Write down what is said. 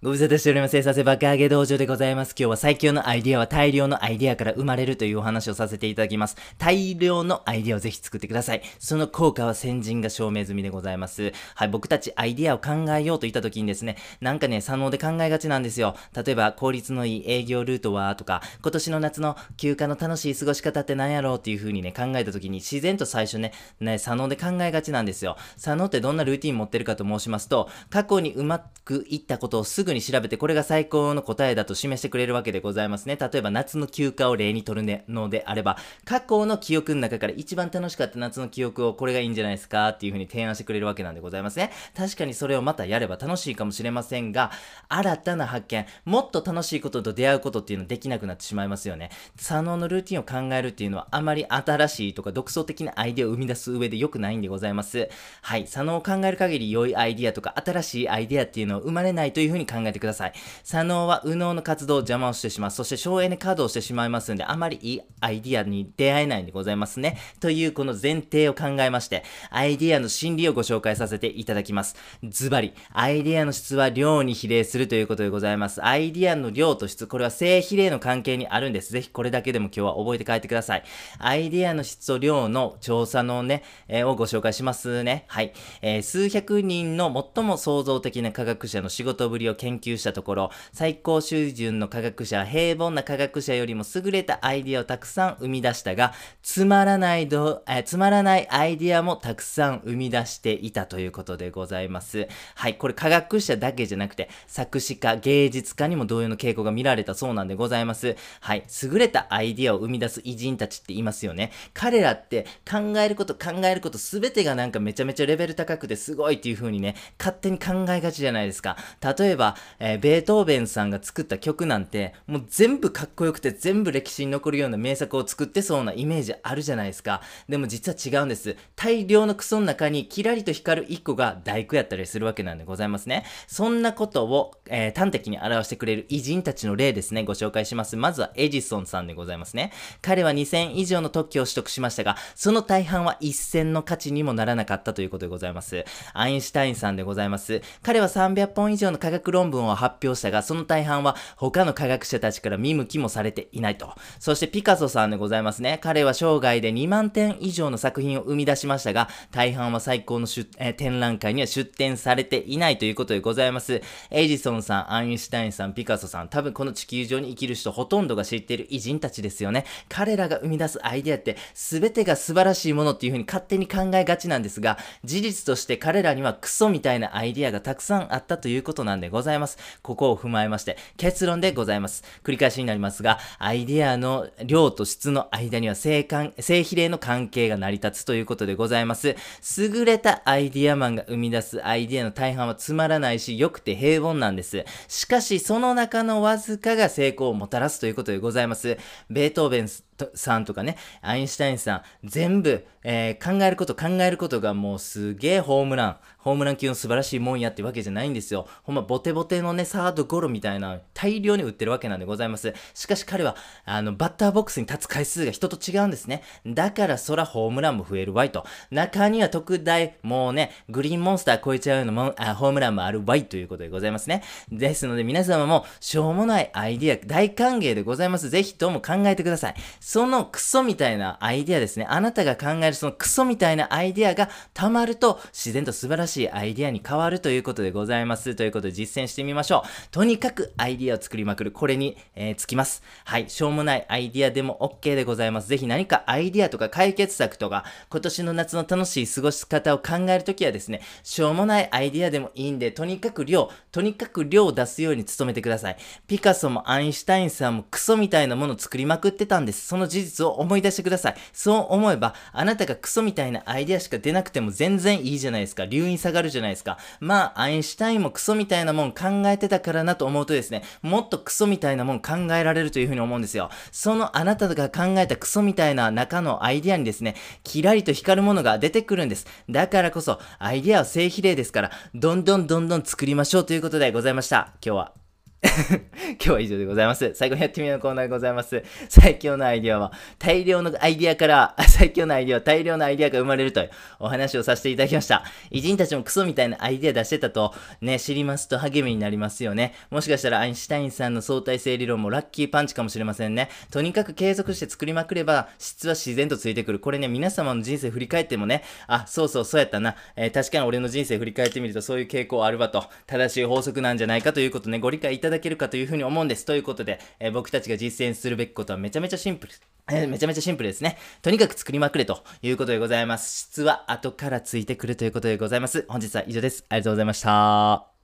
ご無沙汰しております。生産性爆上げ道場でございます。今日は最強のアイディアは大量のアイディアから生まれるというお話をさせていただきます。大量のアイディアをぜひ作ってください。その効果は先人が証明済みでございます。はい、僕たちアイディアを考えようと言った時にですね、なんかね、左脳で考えがちなんですよ。例えば、効率のいい営業ルートはとか、今年の夏の休暇の楽しい過ごし方って何やろうっていう風にね、考えた時に自然と最初ね、ね、左脳で考えがちなんですよ。左脳ってどんなルーティン持ってるかと申しますと、過去にうまくいったことをすぐに調べて、これが最高の答えだと示してくれるわけでございますね。例えば夏の休暇を例にとるのであれば、過去の記憶の中から一番楽しかった夏の記憶をこれがいいんじゃないですかっていう風に提案してくれるわけなんでございますね。確かにそれをまたやれば楽しいかもしれませんが、新たな発見、もっと楽しいことと出会うことっていうのはできなくなってしまいますよね。左脳のルーティンを考えるっていうのはあまり新しいとか独創的なアイデアを生み出す上で良くないんでございます。はい。左脳を考える限り良いアイデアとか新しいアイデアっていうのを生まれないという風に考考えてください。左脳は右脳の活動を邪魔をしてしまう。そして省エネ稼働してしまいますんで、あまりいいアイディアに出会えないんでございますね。というこの前提を考えまして、アイディアの心理をご紹介させていただきます。ズバリ、アイディアの質は量に比例するということでございます。アイディアの量と質、これは正比例の関係にあるんです。ぜひこれだけでも今日は覚えて帰ってください。アイディアの質と量の調査のね、えー、をご紹介しますね。はい。えー、数百人の最も創造的な科学者の仕事ぶりを研研究したところ、最高水準の科学者、平凡な科学者よりも優れたアイディアをたくさん生み出したが、つまらないど、えつまらないアイディアもたくさん生み出していたということでございます。はい、これ科学者だけじゃなくて、作詞家、芸術家にも同様の傾向が見られたそうなんでございます。はい、優れたアイディアを生み出す偉人たちって言いますよね。彼らって考えること考えること全てがなんかめちゃめちゃレベル高くてすごいっていう風にね、勝手に考えがちじゃないですか。例えば、えー、ベートーベンさんが作った曲なんて、もう全部かっこよくて全部歴史に残るような名作を作ってそうなイメージあるじゃないですか。でも実は違うんです。大量のクソの中にキラリと光る1個が大工やったりするわけなんでございますね。そんなことを、えー、端的に表してくれる偉人たちの例ですね、ご紹介します。まずはエジソンさんでございますね。彼は2000以上の特許を取得しましたが、その大半は1000の価値にもならなかったということでございます。アインシュタインさんでございます。彼は300本以上の科学論文を発表したが、その大半は他の科学者たちから見向きもされていないと。そしてピカソさんでございますね。彼は生涯で2万点以上の作品を生み出しましたが、大半は最高のえー、展覧会には出展されていないということでございます。エジソンさん、アインシュタインさん、ピカソさん、多分この地球上に生きる人ほとんどが知っている偉人たちですよね。彼らが生み出すアイデアって全てが素晴らしいものっていう風に勝手に考えがちなんですが、事実として彼らにはクソみたいなアイデアがたくさんあったということなんでございます。ざいますここを踏まえまして、結論でございます。繰り返しになりますが、アイデアの量と質の間には正関正比例の関係が成り立つということでございます。優れたアイデアマンが生み出すアイデアの大半はつまらないし、良くて平凡なんです。しかし、その中のわずかが成功をもたらすということでございます。ベートーベンさんとかね、アインシュタインさん、全部、えー、考えること、考えることがもうすげえホームラン、ホームラン級の素晴らしいもんやってわけじゃないんですよ。ほんま、ボテボテのね、サードゴロみたいな、大量に売ってるわけなんでございます。しかし彼は、あの、バッターボックスに立つ回数が人と違うんですね。だからそらホームランも増えるわいと。中には特大、もうね、グリーンモンスター超えちゃうのもん、あホームランもあるわいということでございますね。ですので皆様も、しょうもないアイディア、大歓迎でございます。ぜひとも考えてください。そのクソみたいなアイデアですね。あなたが考えるそのクソみたいなアイデアが溜まると、自然と素晴らしいアイデアに変わるということでございます。ということで実践してみましょう。とにかくアイディアを作りまくる。これに、えー、つきます。はい。しょうもないアイディアでも OK でございます。ぜひ何かアイディアとか解決策とか、今年の夏の楽しい過ごし方を考えるときはですね、しょうもないアイディアでもいいんで、とにかく量、とにかく量を出すように努めてください。ピカソもアインシュタインさんもクソみたいなものを作りまくってたんです。その事実を思い出してください。そう思えば、あなたがクソみたいなアイデアしか出なくても全然いいじゃないですか。留飲下がるじゃないですか。まあ、アインシュタインもクソみたいなもん考えてたからなと思うとですね、もっとクソみたいなもん考えられるというふうに思うんですよ。そのあなたが考えたクソみたいな中のアイデアにですね、キラリと光るものが出てくるんです。だからこそ、アイデアは正比例ですから、どんどんどんどん作りましょうということでございました。今日は 今日は以上でございます。最後にやってみようのコーナーでございます。最強のアイディアは、大量のアイディアから、最強のアイディアは大量のアイディアが生まれるというお話をさせていただきました。偉人たちもクソみたいなアイディア出してたと、ね、知りますと励みになりますよね。もしかしたらアインシュタインさんの相対性理論もラッキーパンチかもしれませんね。とにかく継続して作りまくれば、質は自然とついてくる。これね、皆様の人生振り返ってもね、あ、そうそう、そうやったな。えー確かに俺の人生振り返ってみるとそういう傾向あるわと、正しい法則なんじゃないかということね、ご理解いたただけるかというふうに思うんです。ということで、えー僕たちが実践するべきことはめちゃめちゃシンプル。えーめちゃめちゃシンプルですね。とにかく作りまくれということでございます。質は後からついてくるということでございます。本日は以上です。ありがとうございました。